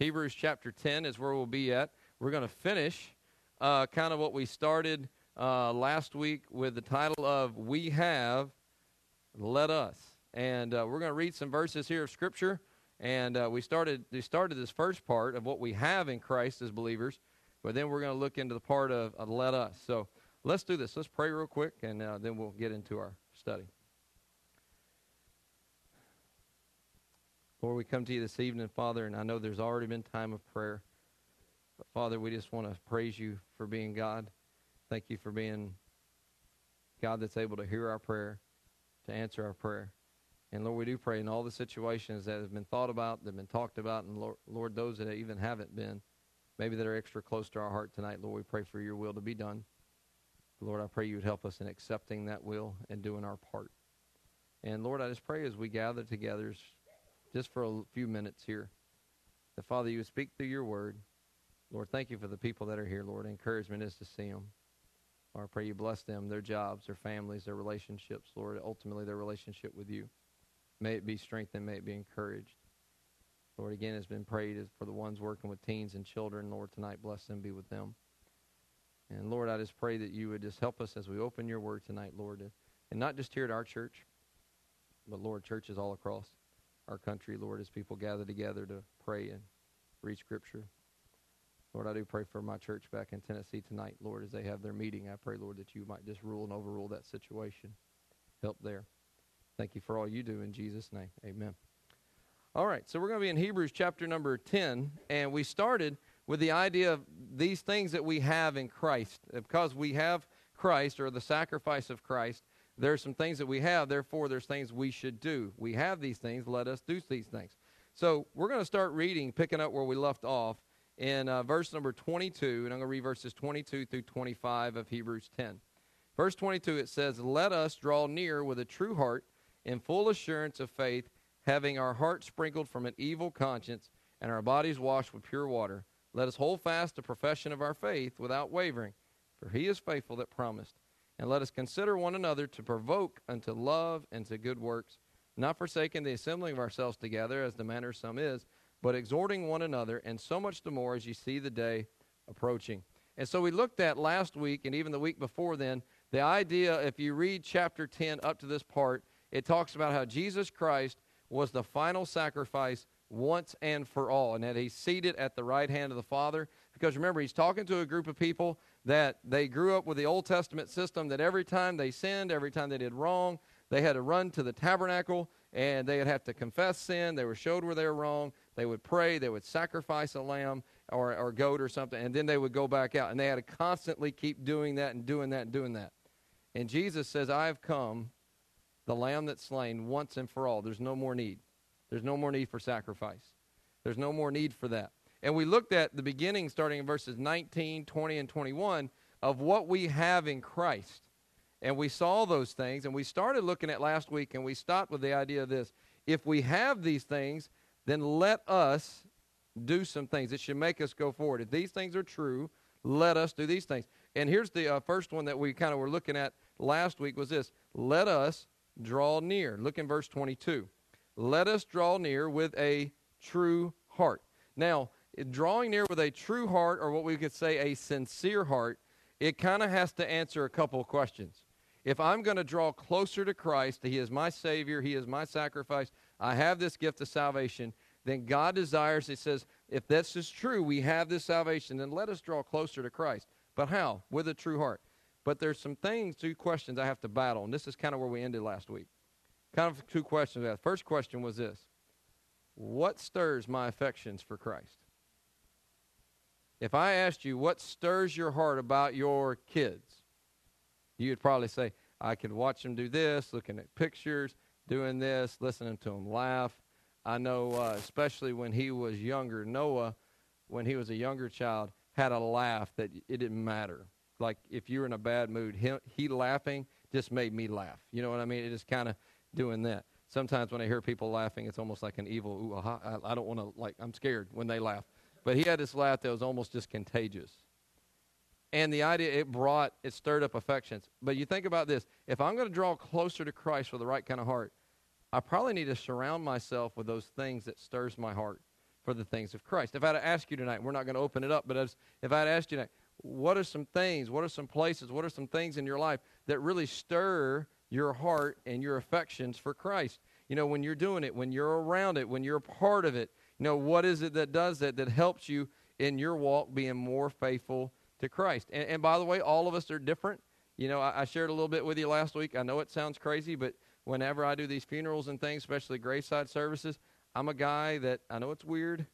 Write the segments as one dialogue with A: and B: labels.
A: Hebrews chapter 10 is where we'll be at. We're going to finish uh, kind of what we started uh, last week with the title of We Have, Let Us. And uh, we're going to read some verses here of Scripture. And uh, we started we started this first part of what we have in Christ as believers, but then we're going to look into the part of, of let us. So let's do this. Let's pray real quick, and uh, then we'll get into our study. Lord, we come to you this evening, Father, and I know there's already been time of prayer. But Father, we just want to praise you for being God. Thank you for being God that's able to hear our prayer, to answer our prayer. And Lord, we do pray in all the situations that have been thought about, that have been talked about, and Lord, Lord, those that even haven't been, maybe that are extra close to our heart tonight, Lord, we pray for your will to be done. Lord, I pray you would help us in accepting that will and doing our part. And Lord, I just pray as we gather together, just for a few minutes here, The Father, you speak through your word. Lord, thank you for the people that are here, Lord. Encouragement is to see them. Lord, I pray you bless them, their jobs, their families, their relationships, Lord, ultimately their relationship with you. May it be strengthened. May it be encouraged. Lord, again, has been prayed for the ones working with teens and children. Lord, tonight, bless them, be with them. And Lord, I just pray that you would just help us as we open your word tonight, Lord, and not just here at our church, but Lord, churches all across our country, Lord, as people gather together to pray and read Scripture. Lord, I do pray for my church back in Tennessee tonight, Lord, as they have their meeting. I pray, Lord, that you might just rule and overrule that situation. Help there. Thank you for all you do in Jesus' name. Amen. All right, so we're going to be in Hebrews chapter number 10, and we started with the idea of these things that we have in Christ. Because we have Christ or the sacrifice of Christ, there are some things that we have, therefore, there's things we should do. We have these things, let us do these things. So we're going to start reading, picking up where we left off in uh, verse number 22, and I'm going to read verses 22 through 25 of Hebrews 10. Verse 22, it says, Let us draw near with a true heart in full assurance of faith, having our hearts sprinkled from an evil conscience and our bodies washed with pure water. Let us hold fast the profession of our faith without wavering, for he is faithful that promised. And let us consider one another to provoke unto love and to good works, not forsaking the assembling of ourselves together, as the manner of some is, but exhorting one another, and so much the more as you see the day approaching. And so we looked at last week, and even the week before then, the idea, if you read chapter 10 up to this part, it talks about how Jesus Christ was the final sacrifice once and for all, and that he's seated at the right hand of the Father. Because remember, he's talking to a group of people that they grew up with the Old Testament system that every time they sinned, every time they did wrong, they had to run to the tabernacle and they would have to confess sin. They were showed where they were wrong. They would pray. They would sacrifice a lamb or, or goat or something, and then they would go back out. And they had to constantly keep doing that and doing that and doing that. And Jesus says, I have come the lamb that's slain once and for all. There's no more need. There's no more need for sacrifice. There's no more need for that. And we looked at the beginning, starting in verses 19, 20, and 21, of what we have in Christ. And we saw those things, and we started looking at last week, and we stopped with the idea of this. If we have these things, then let us do some things. It should make us go forward. If these things are true, let us do these things. And here's the uh, first one that we kind of were looking at last week was this. Let us draw near. Look in verse 22. Let us draw near with a true heart. Now, drawing near with a true heart, or what we could say a sincere heart, it kind of has to answer a couple of questions. If I'm going to draw closer to Christ, He is my Savior, He is my sacrifice, I have this gift of salvation, then God desires, He says, if this is true, we have this salvation, then let us draw closer to Christ. But how? With a true heart. But there's some things, two questions I have to battle, and this is kind of where we ended last week. Kind of two questions. First question was this What stirs my affections for Christ? If I asked you what stirs your heart about your kids, you'd probably say, I could watch them do this, looking at pictures, doing this, listening to them laugh. I know, uh, especially when he was younger, Noah, when he was a younger child, had a laugh that it didn't matter like if you're in a bad mood, he, he laughing just made me laugh. You know what I mean? It just kind of doing that. Sometimes when I hear people laughing, it's almost like an evil, ooh, aha. I, I don't want to, like, I'm scared when they laugh. But he had this laugh that was almost just contagious. And the idea, it brought, it stirred up affections. But you think about this if I'm going to draw closer to Christ with the right kind of heart, I probably need to surround myself with those things that stirs my heart. for the things of Christ. If I'd ask you tonight, we're not going to open it up, but as, if I'd asked you tonight, what are some things, what are some places, what are some things in your life that really stir your heart and your affections for Christ? You know, when you're doing it, when you're around it, when you're a part of it, know, what is it that does that, that helps you in your walk being more faithful to Christ? And, and by the way, all of us are different. You know, I, I shared a little bit with you last week. I know it sounds crazy, but whenever I do these funerals and things, especially graveside services, I'm a guy that I know it's weird.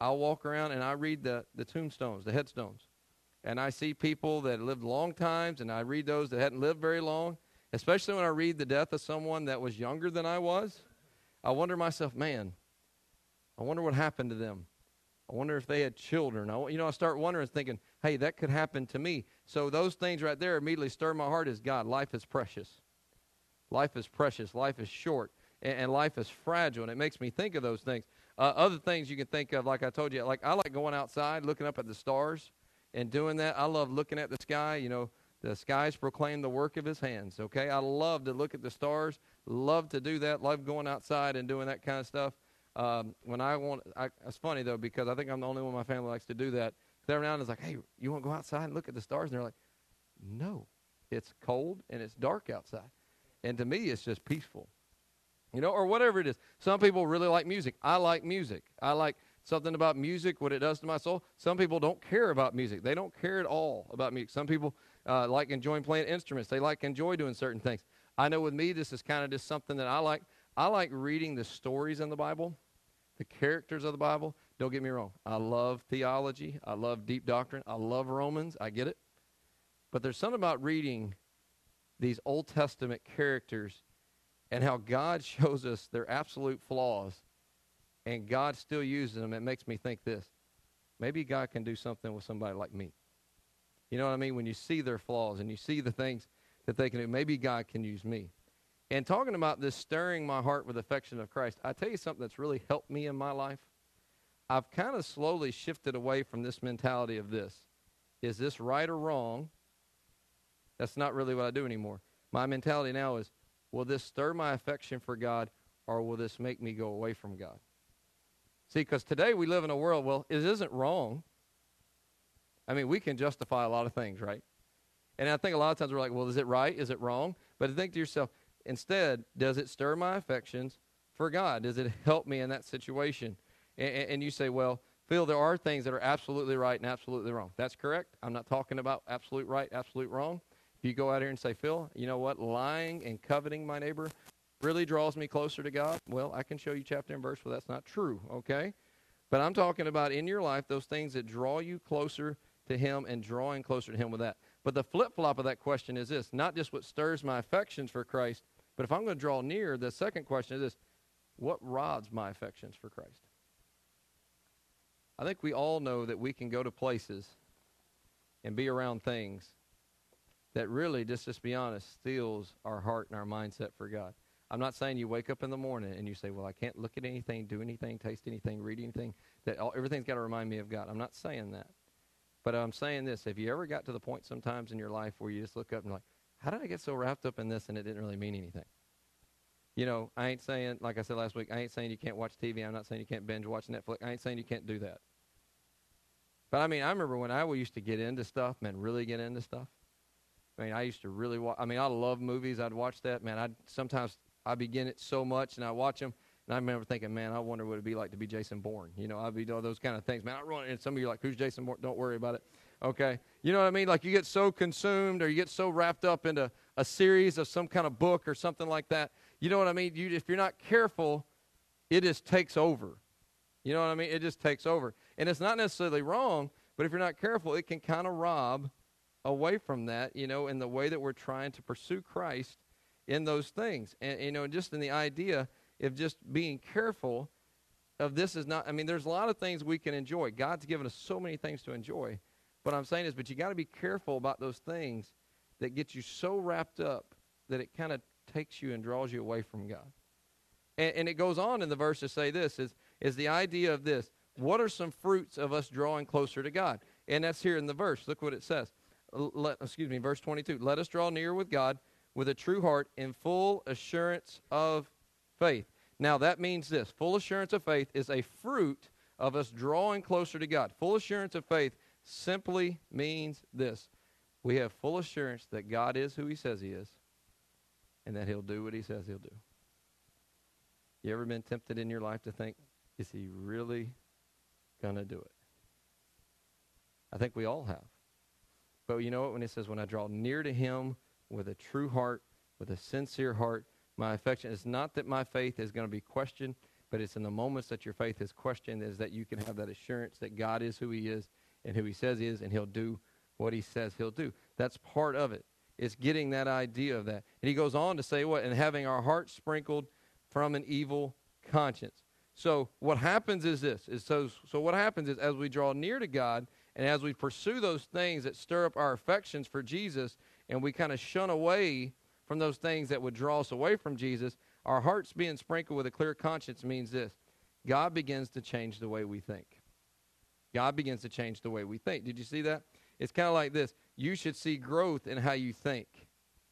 A: I'll walk around and I read the, the tombstones, the headstones. And I see people that lived long times, and I read those that hadn't lived very long, especially when I read the death of someone that was younger than I was. I wonder myself, man, I wonder what happened to them. I wonder if they had children. I, you know, I start wondering, thinking, hey, that could happen to me. So those things right there immediately stir my heart as God, life is precious. Life is precious. Life is short. And, and life is fragile. And it makes me think of those things. Uh, other things you can think of, like I told you, like I like going outside, looking up at the stars and doing that. I love looking at the sky. You know, the skies proclaim the work of his hands. Okay, I love to look at the stars. Love to do that. Love going outside and doing that kind of stuff. Um, when I want, I, it's funny though because I think I'm the only one in my family likes to do that. They're now and it's like, hey, you want to go outside and look at the stars? And they're like, no, it's cold and it's dark outside. And to me, it's just peaceful, you know, or whatever it is. Some people really like music. I like music. I like something about music, what it does to my soul. Some people don't care about music. They don't care at all about music. Some people uh, like enjoying playing instruments. They like enjoy doing certain things. I know with me, this is kind of just something that I like. I like reading the stories in the Bible the characters of the Bible. Don't get me wrong. I love theology. I love deep doctrine. I love Romans. I get it. But there's something about reading these Old Testament characters and how God shows us their absolute flaws and God still uses them. It makes me think this. Maybe God can do something with somebody like me. You know what I mean? When you see their flaws and you see the things that they can do, maybe God can use me. And talking about this stirring my heart with affection of Christ, I tell you something that's really helped me in my life. I've kind of slowly shifted away from this mentality of this. Is this right or wrong? That's not really what I do anymore. My mentality now is will this stir my affection for God or will this make me go away from God? See, because today we live in a world, well, it isn't wrong. I mean, we can justify a lot of things, right? And I think a lot of times we're like, well, is it right? Is it wrong? But think to yourself, Instead, does it stir my affections for God? Does it help me in that situation? And, and, you say, well, Phil, there are things that are absolutely right and absolutely wrong. That's correct. I'm not talking about absolute right, absolute wrong. If you go out here and say, Phil, you know what? Lying and coveting my neighbor really draws me closer to God. Well, I can show you chapter and verse where that's not true, okay? But I'm talking about in your life those things that draw you closer to Him and drawing closer to Him with that. But the flip flop of that question is this not just what stirs my affections for Christ, but if I'm going to draw near, the second question is this what rods my affections for Christ? I think we all know that we can go to places and be around things that really, just, just be honest, steals our heart and our mindset for God. I'm not saying you wake up in the morning and you say, well, I can't look at anything, do anything, taste anything, read anything, that all, everything's got to remind me of God. I'm not saying that. But I'm saying this. Have you ever got to the point sometimes in your life where you just look up and like, how did I get so wrapped up in this and it didn't really mean anything? You know, I ain't saying, like I said last week, I ain't saying you can't watch TV. I'm not saying you can't binge watch Netflix. I ain't saying you can't do that. But I mean, I remember when I used to get into stuff, man, really get into stuff. I mean, I used to really watch. I mean, I love movies. I'd watch that, man. I sometimes I begin it so much, and I watch them, and I remember thinking, man, I wonder what it'd be like to be Jason Bourne. You know, I'd be doing those kind of things, man. I run, and some of you are like, who's Jason Bourne? Don't worry about it. Okay, you know what I mean? Like you get so consumed, or you get so wrapped up into a series of some kind of book or something like that. You know what I mean? You, if you're not careful, it just takes over. You know what I mean? It just takes over. And it's not necessarily wrong, but if you're not careful, it can kind of rob away from that, you know, in the way that we're trying to pursue Christ in those things. And, you know, just in the idea of just being careful of this is not, I mean, there's a lot of things we can enjoy. God's given us so many things to enjoy. What I'm saying is, but you got to be careful about those things that get you so wrapped up that it kind of takes you and draws you away from God. And, and, it goes on in the verse to say this is, is the idea of this. What are some fruits of us drawing closer to God? And that's here in the verse. Look what it says. Let, excuse me, verse 22. Let us draw near with God with a true heart in full assurance of faith. Now, that means this full assurance of faith is a fruit of us drawing closer to God. Full assurance of faith simply means this we have full assurance that God is who he says he is and that he'll do what he says he'll do. You ever been tempted in your life to think, is he really going to do it? I think we all have. But you know what? When it says, when I draw near to him with a true heart, with a sincere heart, my affection, it's not that my faith is going to be questioned, but it's in the moments that your faith is questioned is that you can have that assurance that God is who he is and who he says he is, and he'll do what he says he'll do. That's part of it. It's getting that idea of that. And he goes on to say what? And having our hearts sprinkled from an evil conscience. So what happens is this. Is so, so what happens is as we draw near to God and as we pursue those things that stir up our affections for Jesus and we kind of shun away from those things that would draw us away from Jesus, our hearts being sprinkled with a clear conscience means this. God begins to change the way we think. God begins to change the way we think. Did you see that? It's kind of like this. You should see growth in how you think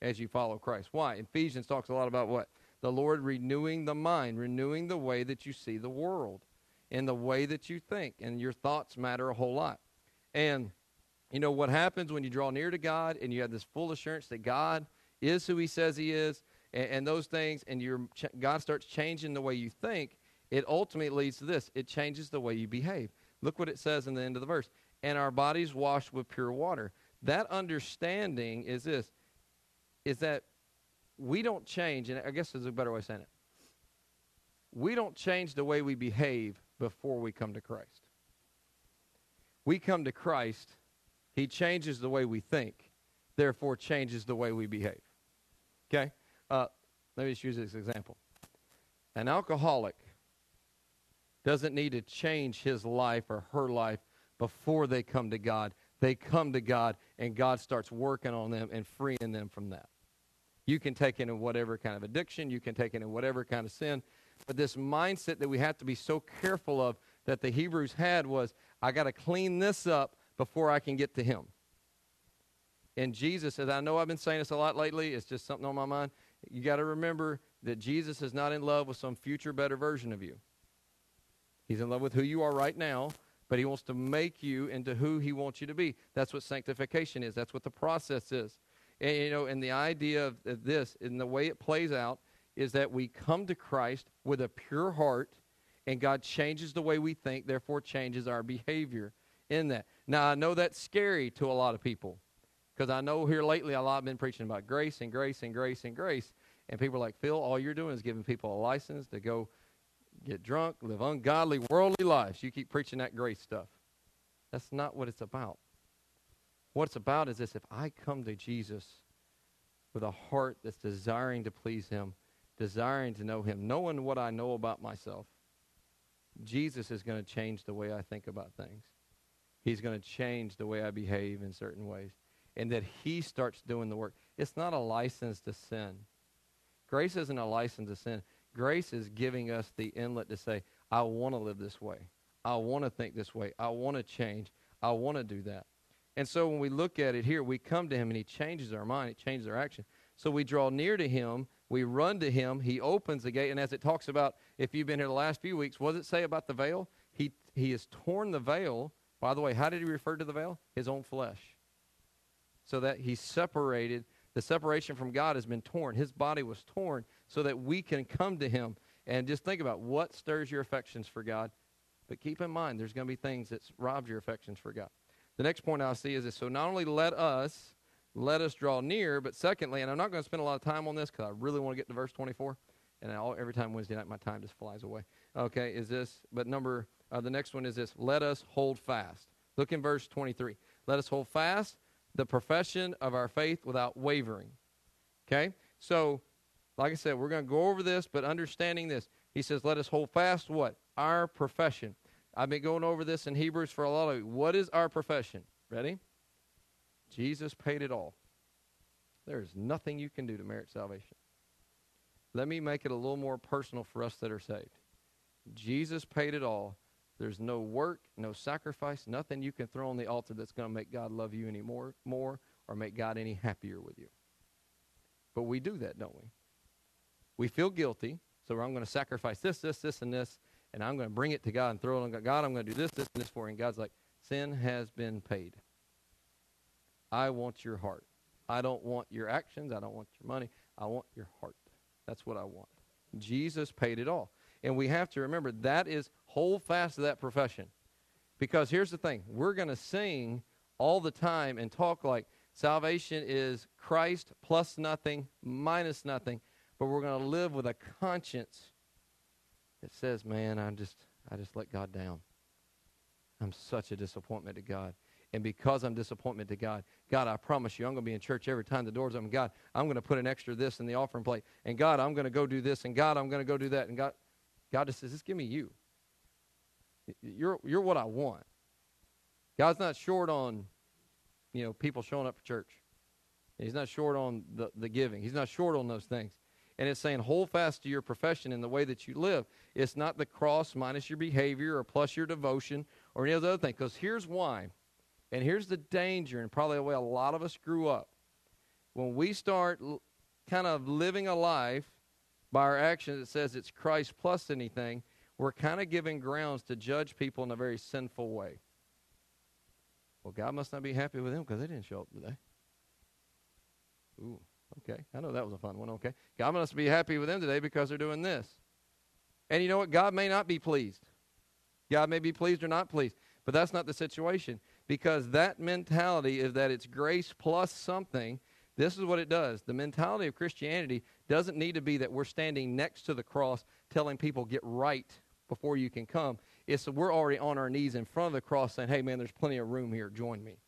A: as you follow Christ. Why? Ephesians talks a lot about what? The Lord renewing the mind, renewing the way that you see the world and the way that you think. And your thoughts matter a whole lot. And you know what happens when you draw near to God and you have this full assurance that God is who he says he is and, and those things and your God starts changing the way you think, it ultimately leads to this. It changes the way you behave. Look what it says in the end of the verse. And our bodies washed with pure water. That understanding is this is that we don't change, and I guess there's a better way of saying it. We don't change the way we behave before we come to Christ. We come to Christ, He changes the way we think, therefore changes the way we behave. Okay? Uh, let me just use this example. An alcoholic doesn't need to change his life or her life before they come to God. They come to God, and God starts working on them and freeing them from that. You can take it in whatever kind of addiction, you can take it in whatever kind of sin. But this mindset that we have to be so careful of that the Hebrews had was I got to clean this up before I can get to Him. And Jesus says, I know I've been saying this a lot lately, it's just something on my mind. You got to remember that Jesus is not in love with some future better version of you. He's in love with who you are right now, but he wants to make you into who he wants you to be. That's what sanctification is. That's what the process is. And, you know, and the idea of, this and the way it plays out is that we come to Christ with a pure heart, and God changes the way we think, therefore changes our behavior in that. Now, I know that's scary to a lot of people because I know here lately a lot have been preaching about grace and grace and grace and grace. And people are like, Phil, all you're doing is giving people a license to go get drunk, live ungodly, worldly lives. You keep preaching that grace stuff. That's not what it's about. What it's about is this if I come to Jesus with a heart that's desiring to please Him, desiring to know Him, knowing what I know about myself, Jesus is going to change the way I think about things. He's going to change the way I behave in certain ways. And that He starts doing the work. It's not a license to sin. Grace isn't a license to sin. Grace is giving us the inlet to say, I want to live this way. I want to think this way. I want to change. I want to do that. And so when we look at it here, we come to him and he changes our mind, he changes our action. So we draw near to him, we run to him, he opens the gate, and as it talks about, if you've been here the last few weeks, what does it say about the veil? He he has torn the veil. By the way, how did he refer to the veil? His own flesh. So that he separated, the separation from God has been torn. His body was torn so that we can come to him. And just think about what stirs your affections for God. But keep in mind, there's going to be things that's robbed your affections for God. The next point I see is this. So not only let us, let us draw near, but secondly, and I'm not going to spend a lot of time on this because I really want to get to verse 24. And all, every time Wednesday night, my time just flies away. Okay, is this, but number, uh, the next one is this. Let us hold fast. Look in verse 23. Let us hold fast the profession of our faith without wavering. Okay? So, like I said, we're going to go over this, but understanding this, he says, let us hold fast what? Our profession. I've been going over this in Hebrews for a lot of you. What is our profession? Ready? Jesus paid it all. There is nothing you can do to merit salvation. Let me make it a little more personal for us that are saved. Jesus paid it all. There's no work, no sacrifice, nothing you can throw on the altar that's going to make God love you any more, more or make God any happier with you. But we do that, don't we? We feel guilty, so I'm going to sacrifice this, this, this, and this, and I'm going to bring it to God and throw it on God. God, I'm going to do this, this, and this for you. And God's like, sin has been paid. I want your heart. I don't want your actions. I don't want your money. I want your heart. That's what I want. Jesus paid it all. And we have to remember that is hold fast to that profession. Because here's the thing we're going to sing all the time and talk like salvation is Christ plus nothing, minus nothing, but we're going to live with a conscience that says, man, I just, I just let God down. I'm such a disappointment to God. And because I'm disappointment to God, God, I promise you, I'm going to be in church every time the door's open. God, I'm going to put an extra this in the offering plate. And God, I'm going to go do this. And God, I'm going to go do that. And God, God just says, just give me you. You're, you're what I want. God's not short on, you know, people showing up for church. He's not short on the, the giving. He's not short on those things. And it's saying hold fast to your profession in the way that you live. It's not the cross minus your behavior or plus your devotion or any other thing. Because here's why. And here's the danger, and probably the way a lot of us grew up. When we start l- kind of living a life by our actions that says it's Christ plus anything, we're kind of giving grounds to judge people in a very sinful way. Well, God must not be happy with them because they didn't show up today. Ooh, okay. I know that was a fun one. Okay. God must be happy with them today because they're doing this. And you know what? God may not be pleased. God may be pleased or not pleased. But that's not the situation because that mentality is that it's grace plus something. This is what it does. The mentality of Christianity doesn't need to be that we're standing next to the cross telling people get right before you can come. It's we're already on our knees in front of the cross saying, hey, man, there's plenty of room here. Join me.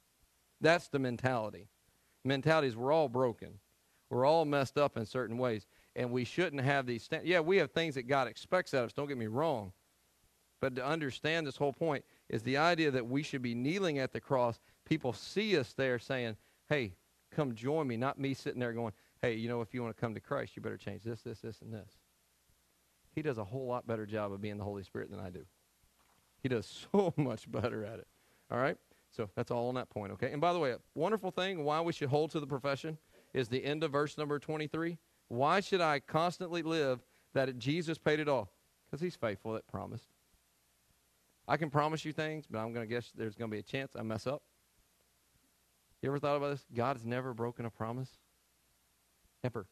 A: That's the mentality. Is we're all broken. We're all messed up in certain ways. And we shouldn't have these. St- yeah, we have things that God expects out of us. Don't get me wrong. But to understand this whole point is the idea that we should be kneeling at the cross. People see us there saying, hey, come join me, not me sitting there going, hey, you know, if you want to come to Christ, you better change this, this, this, and this. He does a whole lot better job of being the Holy Spirit than I do. He does so much better at it. All right? So that's all on that point, okay? And by the way, a wonderful thing why we should hold to the profession is the end of verse number 23. Why should I constantly live that Jesus paid it all? Because he's faithful that promised. I can promise you things, but I'm going to guess there's going to be a chance I mess up. You ever thought about this? God has never broken a promise. Ever.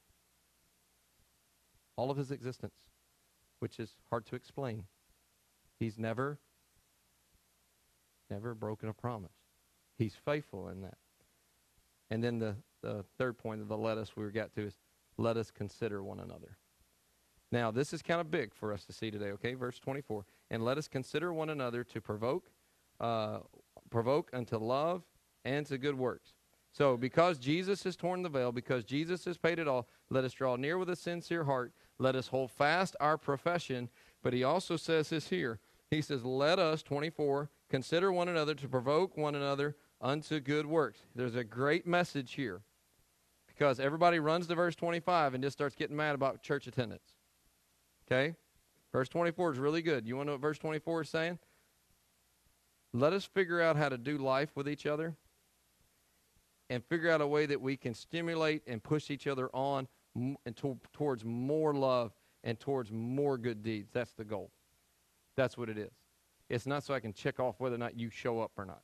A: All of his existence, which is hard to explain. He's never, never broken a promise. He's faithful in that. And then the, the third point of the let us we got to is let us consider one another. Now, this is kind of big for us to see today, okay? Verse 24. And let us consider one another to provoke, uh, provoke unto love and to good works. So, because Jesus has torn the veil, because Jesus has paid it all, let us draw near with a sincere heart. Let us hold fast our profession. But he also says this here. He says, Let us, 24, consider one another to provoke one another unto good works. There's a great message here because everybody runs to verse 25 and just starts getting mad about church attendance. Okay? Verse 24 is really good. You want to know what verse 24 is saying? Let us figure out how to do life with each other and figure out a way that we can stimulate and push each other on and to, towards more love and towards more good deeds. That's the goal. That's what it is. It's not so I can check off whether or not you show up or not.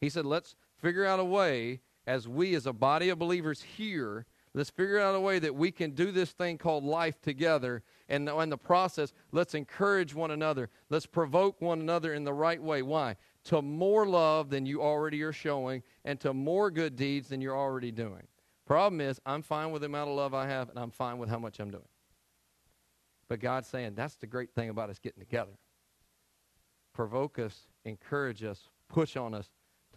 A: He said, let's figure out a way as we, as a body of believers here, Let's figure out a way that we can do this thing called life together. And in the process, let's encourage one another. Let's provoke one another in the right way. Why? To more love than you already are showing and to more good deeds than you're already doing. Problem is, I'm fine with the amount of love I have and I'm fine with how much I'm doing. But God's saying that's the great thing about us getting together. Provoke us, encourage us, push on us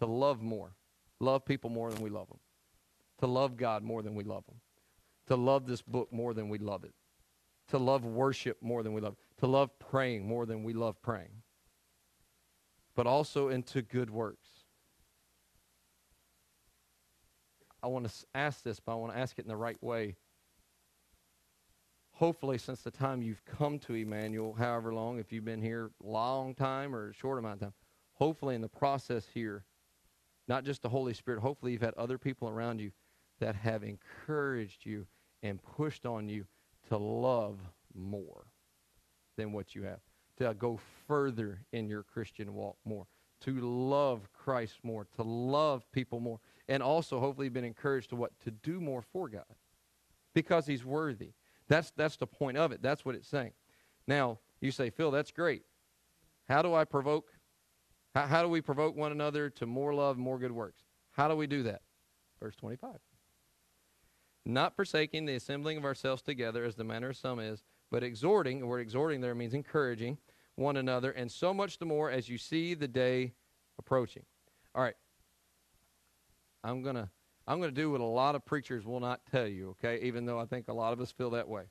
A: to love more. Love people more than we love them to love God more than we love Him, to love this book more than we love it, to love worship more than we love it, to love praying more than we love praying, but also into good works. I want to ask this, but I want to ask it in the right way. Hopefully, since the time you've come to Emmanuel, however long, if you've been here long time or a short amount of time, hopefully in the process here, not just the Holy Spirit, hopefully you've had other people around you that have encouraged you and pushed on you to love more than what you have, to go further in your Christian walk more, to love Christ more, to love people more, and also hopefully been encouraged to what? To do more for God because he's worthy. That's, that's the point of it. That's what it's saying. Now, you say, Phil, that's great. How do I provoke? How, how do we provoke one another to more love, more good works? How do we do that? Verse 25. Not forsaking the assembling of ourselves together as the manner of some is, but exhorting, the word exhorting there means encouraging one another, and so much the more as you see the day approaching. All right. I'm going to I'm going to do what a lot of preachers will not tell you, okay? Even though I think a lot of us feel that way.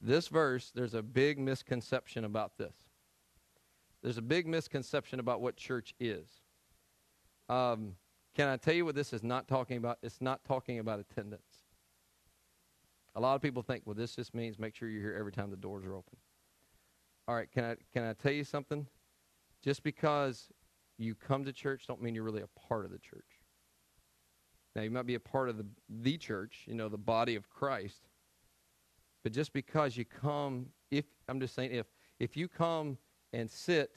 A: This verse, there's a big misconception about this. There's a big misconception about what church is. Um, can I tell you what this is not talking about? It's not talking about attendance. A lot of people think, well, this just means make sure you're here every time the doors are open. All right, can I can I tell you something? Just because you come to church don't mean you're really a part of the church. Now you might be a part of the the church, you know, the body of Christ. But just because you come, if I'm just saying if if you come and sit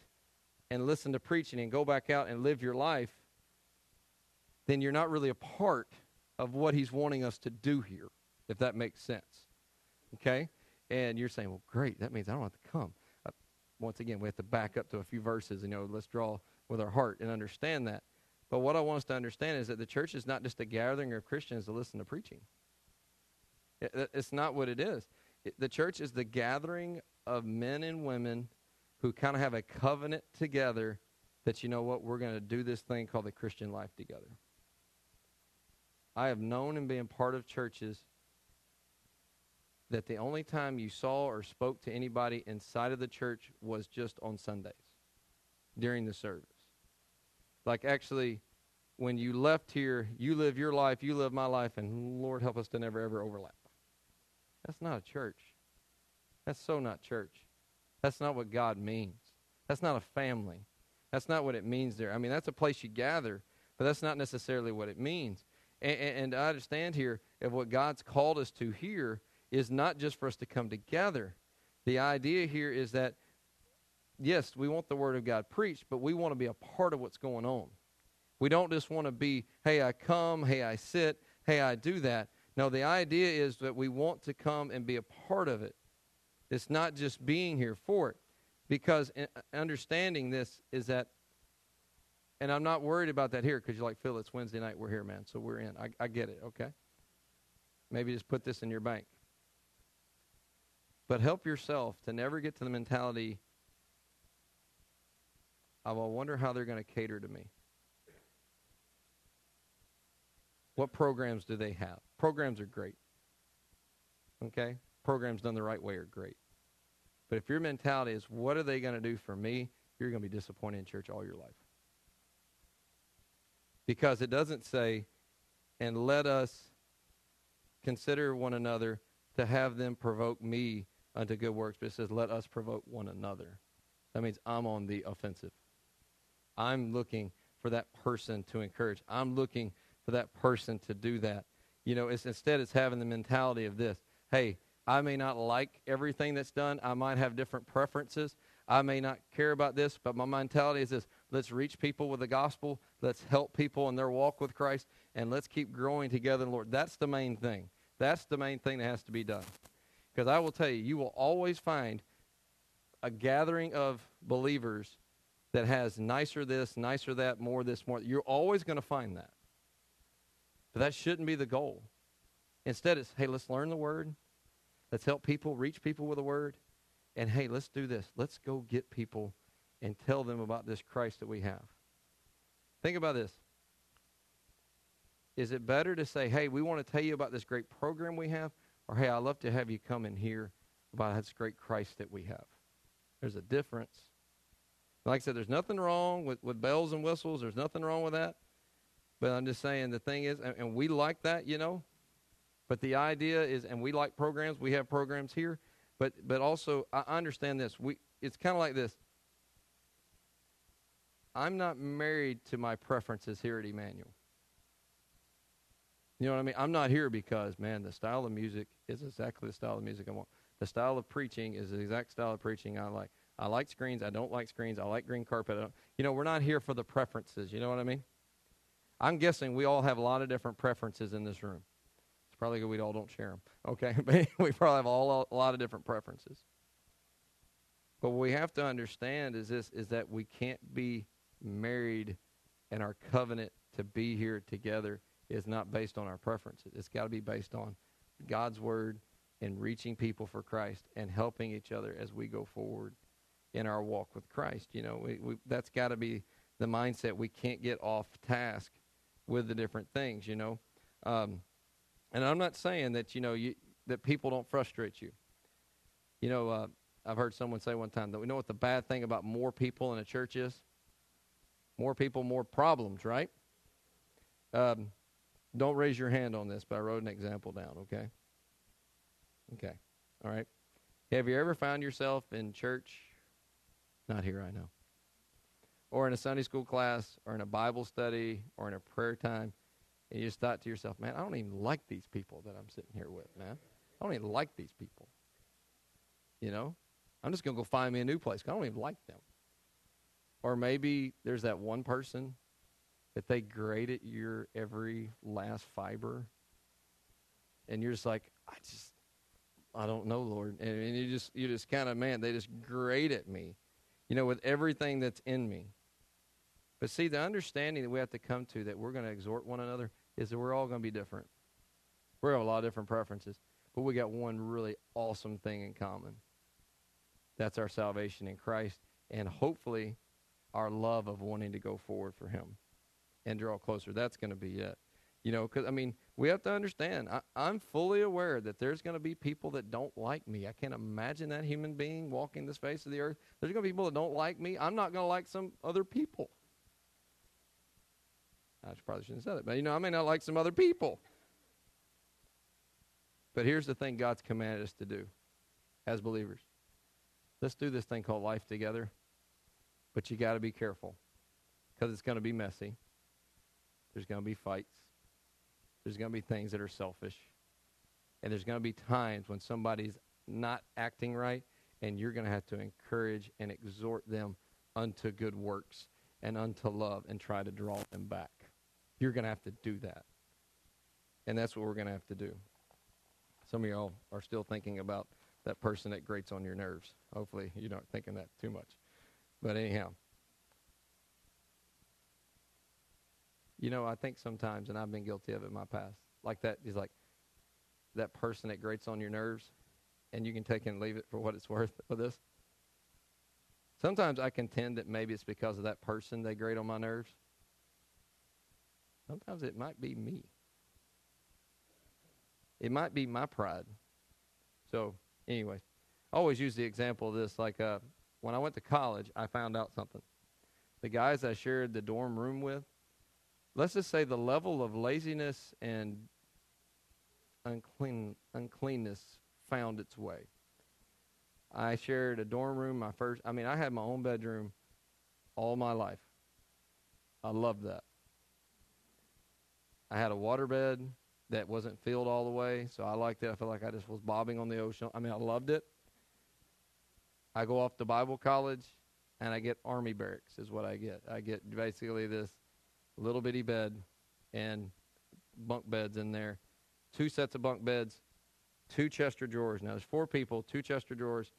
A: and listen to preaching and go back out and live your life, then you're not really a part of what he's wanting us to do here, if that makes sense. Okay? And you're saying, well, great, that means I don't have to come. Uh, once again, we have to back up to a few verses, and, you know, let's draw with our heart and understand that. But what I want us to understand is that the church is not just a gathering of Christians to listen to preaching. it's not what it is. the church is the gathering of men and women who kind of have a covenant together that, you know what, we're going to do this thing called the Christian life together. I have known and been part of churches that the only time you saw or spoke to anybody inside of the church was just on Sundays during the service. Like actually, when you left here, you live your life, you live my life, and Lord help us to never ever overlap. That's not a church. That's so not church. That's not what God means. That's not a family. That's not what it means there. I mean, that's a place you gather, but that's not necessarily what it means. And, and, I understand here of what God's called us to here is not just for us to come together. The idea here is that yes, we want the Word of God preached, but we want to be a part of what's going on. We don't just want to be, hey, I come, hey, I sit, hey, I do that. No, the idea is that we want to come and be a part of it. It's not just being here for it. Because uh, understanding this is that, and I'm not worried about that here because you're like, Phil, it's Wednesday night, we're here, man, so we're in. I, I get it, okay? Maybe just put this in your bank. But help yourself to never get to the mentality Of I wonder how they're going to cater to me. What programs do they have? Programs are great. Okay? Programs done the right way are great. But if your mentality is, what are they going to do for me? You're going to be disappointed in church all your life. Because it doesn't say, and let us consider one another to have them provoke me unto good works, but it says, let us provoke one another. That means I'm on the offensive. I'm looking for that person to encourage. I'm looking for that person to do that. You know, it's instead it's having the mentality of this. Hey, I may not like everything that's done. I might have different preferences. I may not care about this, but my mentality is this. Let's reach people with the gospel. Let's help people in their walk with Christ, and let's keep growing together in the Lord. That's the main thing. That's the main thing that has to be done. Because I will tell you, you will always find a gathering of believers that has nicer this, nicer that, more this, more. You're always going to find that. But that shouldn't be the goal. Instead, it's, hey, let's learn the word. Let's help people, reach people with the word. And hey, let's do this. Let's go get people and tell them about this Christ that we have. Think about this. Is it better to say, hey, we want to tell you about this great program we have? Or hey, I'd love to have you come and hear about this great Christ that we have? There's a difference. Like I said, there's nothing wrong with, with bells and whistles. There's nothing wrong with that. But I'm just saying the thing is, and, and we like that, you know. But the idea is, and we like programs. We have programs here. But but also, I understand this. We it's kind of like this. I'm not married to my preferences here at Emmanuel. You know what I mean? I'm not here because, man, the style of music is exactly the style of music I want. The style of preaching is the exact style of preaching I like. I like screens. I don't like screens. I like green carpet. you know, we're not here for the preferences. You know what I mean? I'm guessing we all have a lot of different preferences in this room. Probably we all don't share them. Okay, but we probably have all a lot of different preferences. But what we have to understand is this: is that we can't be married, and our covenant to be here together is not based on our preferences. It's got to be based on God's word and reaching people for Christ and helping each other as we go forward in our walk with Christ. You know, we, we, that's got to be the mindset. We can't get off task with the different things. You know, um, and I'm not saying that you know you, that people don't frustrate you. You know, uh, I've heard someone say one time that we know what the bad thing about more people in a church is. More people, more problems, right? Um, don't raise your hand on this, but I wrote an example down. Okay. Okay. All right. Have you ever found yourself in church? Not here, I know. Or in a Sunday school class, or in a Bible study, or in a prayer time, and you just thought to yourself, man, I don't even like these people that I'm sitting here with, man. I don't even like these people. You know? I'm just going to go find me a new place. I don't even like them. Or maybe there's that one person that they grate at your every last fiber, and you're just like, I just, I don't know, Lord. And, and you just you just kind of man, they just grate at me, you know, with everything that's in me. But see, the understanding that we have to come to that we're going to exhort one another is that we're all going to be different. We have a lot of different preferences, but we got one really awesome thing in common. That's our salvation in Christ, and hopefully, our love of wanting to go forward for Him and draw closer. That's going to be it. You know, because, I mean, we have to understand, I, I'm fully aware that there's going to be people that don't like me. I can't imagine that human being walking this face of the earth. There's going to be people that don't like me. I'm not going to like some other people. I probably shouldn't have said it, but, you know, I may not like some other people. But here's the thing God's commanded us to do as believers. Let's do this thing called life together, but you got to be careful because it's going to be messy. There's going to be fights. There's going to be things that are selfish. And there's going to be times when somebody's not acting right, and you're going to have to encourage and exhort them unto good works and unto love and try to draw them back. You're going to have to do that. And that's what we're going to have to do. Some of y'all are still thinking about that person that grates on your nerves. Hopefully, you're not thinking that too much. But anyhow, You know, I think sometimes, and I've been guilty of it in my past, like that is like that person that grates on your nerves, and you can take and leave it for what it's worth with this. Sometimes I contend that maybe it's because of that person they grate on my nerves. Sometimes it might be me. It might be my pride. So, anyway, I always use the example of this. Like uh, when I went to college, I found out something. The guys I shared the dorm room with, let's just say the level of laziness and unclean uncleanness found its way. I shared a dorm room my first I mean I had my own bedroom all my life. I loved that. I had a water bed that wasn't filled all the way, so I liked it. I felt like I just was bobbing on the ocean. I mean, I loved it. I go off to Bible college and I get army barracks is what I get. I get basically this little bitty bed and bunk beds in there. Two sets of bunk beds, two Chester drawers. Now there's four people, two Chester drawers,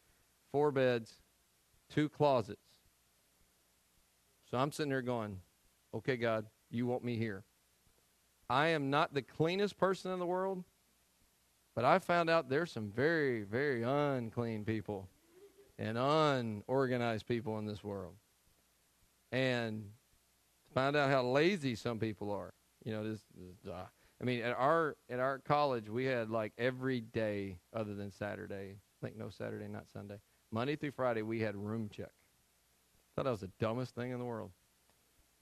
A: four beds, two closets. So I'm sitting there going, okay, God, you want me here. I am not the cleanest person in the world, but I found out there's some very, very unclean people and unorganized people in this world. And Find out how lazy some people are. You know, this. this uh, I mean, at our at our college, we had like every day other than Saturday. I think no Saturday, not Sunday. Monday through Friday, we had room check. Thought that was the dumbest thing in the world.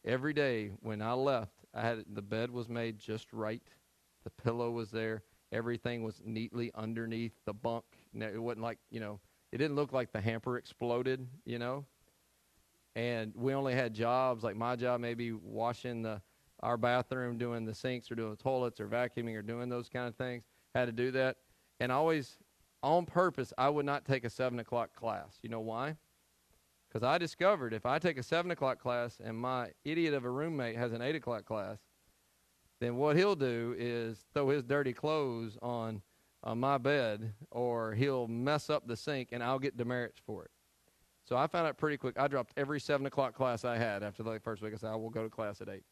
A: Every day when I left, I had the bed was made just right. The pillow was there. Everything was neatly underneath the bunk. It wasn't like you know. It didn't look like the hamper exploded. You know, and we only had jobs like my job, maybe washing the our bathroom, doing the sinks or doing the toilets or vacuuming or doing those kind of things. Had to do that, and always on purpose, I would not take a seven o'clock class. You know why? Because I discovered if I take a 7 o'clock class and my idiot of a roommate has an 8 o'clock class, then what he'll do is throw his dirty clothes on, on my bed or he'll mess up the sink and I'll get demerits for it. So I found out pretty quick. I dropped every 7 o'clock class I had after the first week. I said, I will go to class at 8.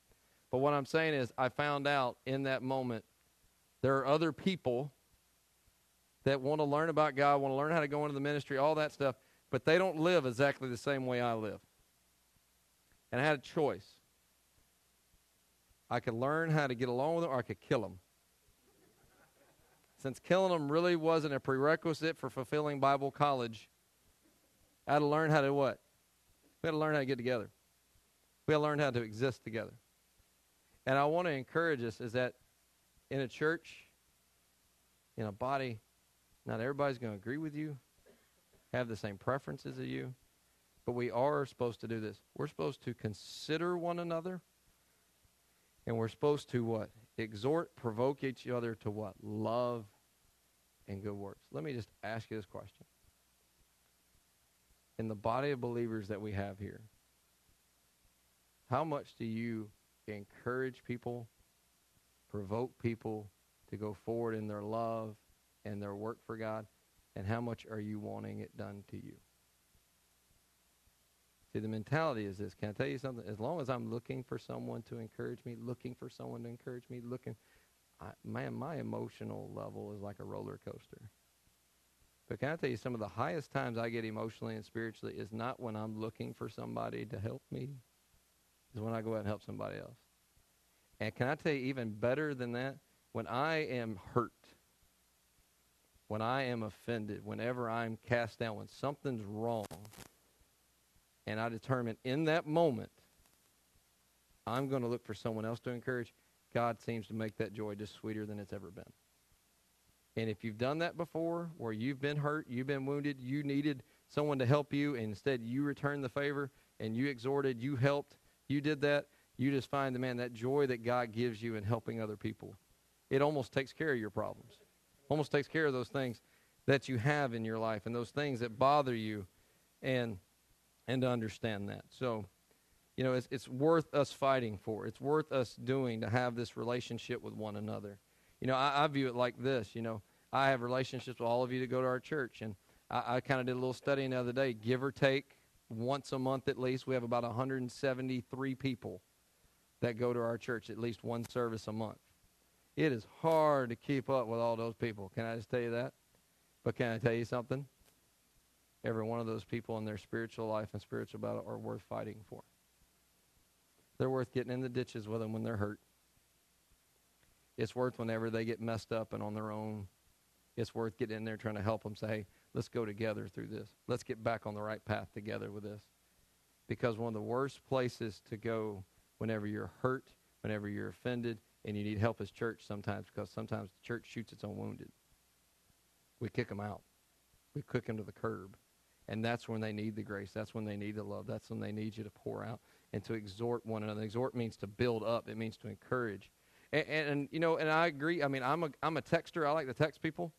A: But what I'm saying is, I found out in that moment there are other people that want to learn about God, want to learn how to go into the ministry, all that stuff, but they don't live exactly the same way I live. And I had a choice. I could learn how to get along with them or I could kill them. Since killing them really wasn't a prerequisite for fulfilling Bible college, I had to learn how to what? We had to learn how to get together. We had to learn how to exist together. And I want to encourage us is that in a church, in a body, not everybody's going to agree with you, have the same preferences as you, but we are supposed to do this. We're supposed to consider one another, and we're supposed to what? Exhort, provoke each other to what? Love and good works. Let me just ask you this question. In the body of believers that we have here, how much do you encourage people, provoke people to go forward in their love and their work for God? And how much are you wanting it done to you? See, the mentality is this. Can I tell you something? As long as I'm looking for someone to encourage me, looking for someone to encourage me, looking, I, man, my emotional level is like a roller coaster. But can I tell you, some of the highest times I get emotionally and spiritually is not when I'm looking for somebody to help me, is when I go out and help somebody else. And can I tell you, even better than that, when I am hurt, when I am offended, whenever I'm cast down, when something's wrong, and I determine in that moment I'm going to look for someone else to encourage, God seems to make that joy just sweeter than it's ever been. And if you've done that before, where you've been hurt, you've been wounded, you needed someone to help you, and instead you returned the favor and you exhorted, you helped, you did that, you just find the man that joy that God gives you in helping other people. It almost takes care of your problems. Almost takes care of those things that you have in your life and those things that bother you and and to understand that. So, you know, it's it's worth us fighting for. It's worth us doing to have this relationship with one another. You know, I, I view it like this, you know, I have relationships with all of you to go to our church and I, I kind of did a little study the other day, give or take once a month at least. We have about 173 people that go to our church at least one service a month. It is hard to keep up with all those people. Can I just tell you that? But can I tell you something? Every one of those people in their spiritual life and spiritual battle are worth fighting for. They're worth getting in the ditches with them when they're hurt. It's worth whenever they get messed up and on their own. It's worth getting in there trying to help them say, hey, let's go together through this. Let's get back on the right path together with this. Because one of the worst places to go whenever you're hurt, whenever you're offended, and you need help as church sometimes because sometimes the church shoots its own wounded. We kick them out. We kick them to the curb. And that's when they need the grace. That's when they need the love. That's when they need you to pour out and to exhort one another. Exhort means to build up. It means to encourage. And, and, and, you know, and I agree. I mean, I'm a, I'm a texter. I like to text people.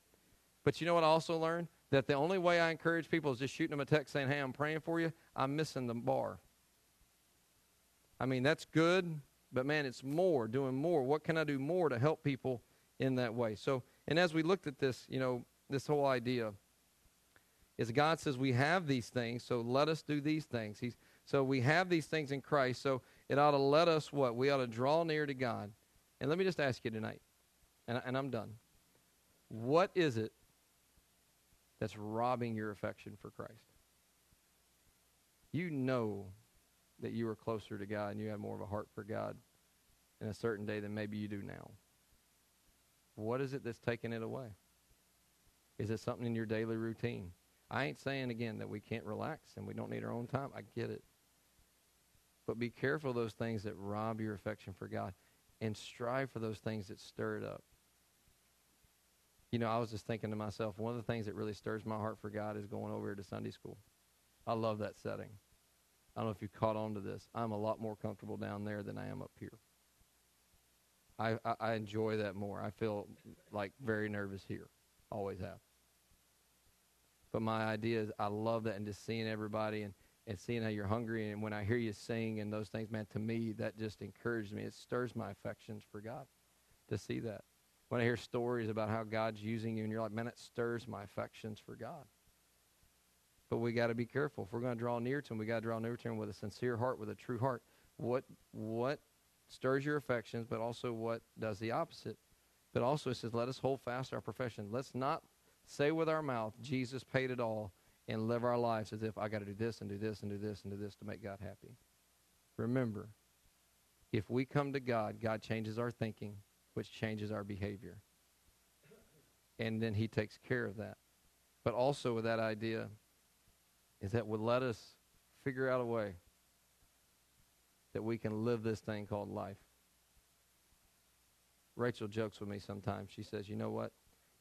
A: But you know what I also learned? That the only way I encourage people is just shooting them a text saying, hey, I'm praying for you. I'm missing the bar. I mean, that's good, but man, it's more, doing more. What can I do more to help people in that way? So, and as we looked at this, you know, this whole idea is God says we have these things, so let us do these things. He's, so we have these things in Christ, so it ought to let us what? We ought to draw near to God. And let me just ask you tonight, and, and I'm done. What is it that's robbing your affection for Christ? You know that you are closer to God and you have more of a heart for God in a certain day than maybe you do now. What is it that's taking it away? Is it something in your daily routine? I ain't saying again that we can't relax and we don't need our own time. I get it. But be careful of those things that rob your affection for God and strive for those things that stir it up. You know, I was just thinking to myself, one of the things that really stirs my heart for God is going over here to Sunday school. I love that setting. I don't know if you caught on to this. I'm a lot more comfortable down there than I am up here. I, I, enjoy that more. I feel like very nervous here. Always have. But my idea is I love that and just seeing everybody and and seeing how you're hungry. And when I hear you sing and those things, man, to me, that just encourages me. It stirs my affections for God to see that. When I hear stories about how God's using you, and you're like, man, it stirs my affections for God. But we got to be careful. If we're going to draw near to Him, we got to draw near to Him with a sincere heart, with a true heart. What what stirs your affections, but also what does the opposite? But also it says, let us hold fast our profession. Let's not say with our mouth, Jesus paid it all, and live our lives as if I got to do this and do this and do this and do this to make God happy. Remember, if we come to God, God changes our thinking, which changes our behavior. And then He takes care of that. But also with that idea is that would let us figure out a way that we can live this thing called life. Rachel jokes with me sometimes. She says, You know what?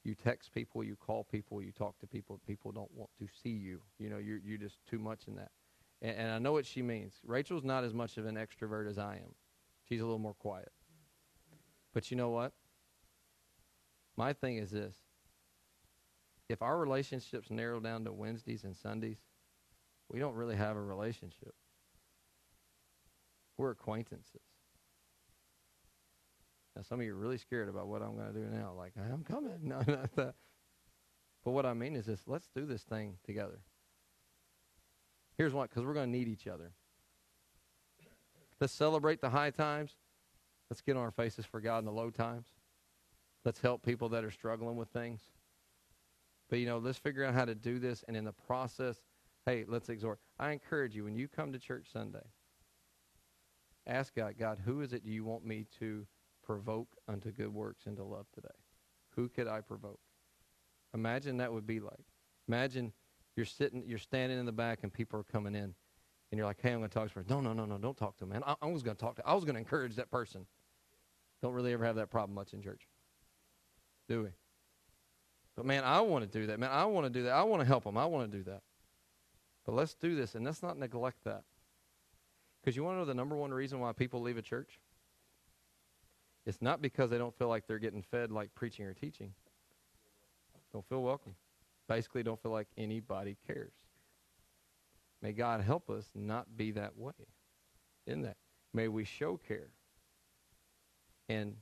A: You text people, you call people, you talk to people. People don't want to see you. You know, you're, you're just too much in that. And, and I know what she means. Rachel's not as much of an extrovert as I am, she's a little more quiet. But you know what? My thing is this if our relationships narrow down to Wednesdays and Sundays, we don't really have a relationship. We're acquaintances. Now, some of you are really scared about what I'm going to do now. Like, I'm coming. No, not that. But what I mean is this let's do this thing together. Here's what, because we're going to need each other. Let's celebrate the high times. Let's get on our faces for God in the low times. Let's help people that are struggling with things. But, you know, let's figure out how to do this. And in the process, hey, let's exhort. I encourage you, when you come to church Sunday, ask God, God, who is it you want me to provoke unto good works and to love today? Who could I provoke? Imagine that would be like. Imagine you're sitting, you're standing in the back, and people are coming in, and you're like, "Hey, I'm going to talk to her." No, no, no, no, don't talk to them, man. I, I was going to talk to. I was going to encourage that person. Don't really ever have that problem much in church, do we? But man, I want to do that. Man, I want to do that. I want to help them. I want to do that. But let's do this, and let's not neglect that. Because you want to know the number one reason why people leave a church? It's not because they don't feel like they're getting fed like preaching or teaching. Don't feel welcome. Basically, don't feel like anybody cares. May God help us not be that way in that. May we show care. And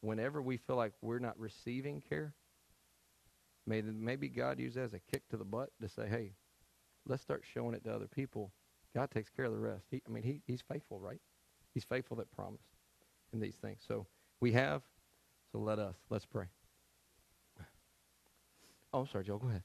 A: whenever we feel like we're not receiving care, may the, maybe God use that as a kick to the butt to say, hey, let's start showing it to other people. God takes care of the rest. He, I mean, he, he's faithful, right? He's faithful that promised in these things. So we have, so let us. Let's pray. Oh, I'm sorry, Joe. Go ahead.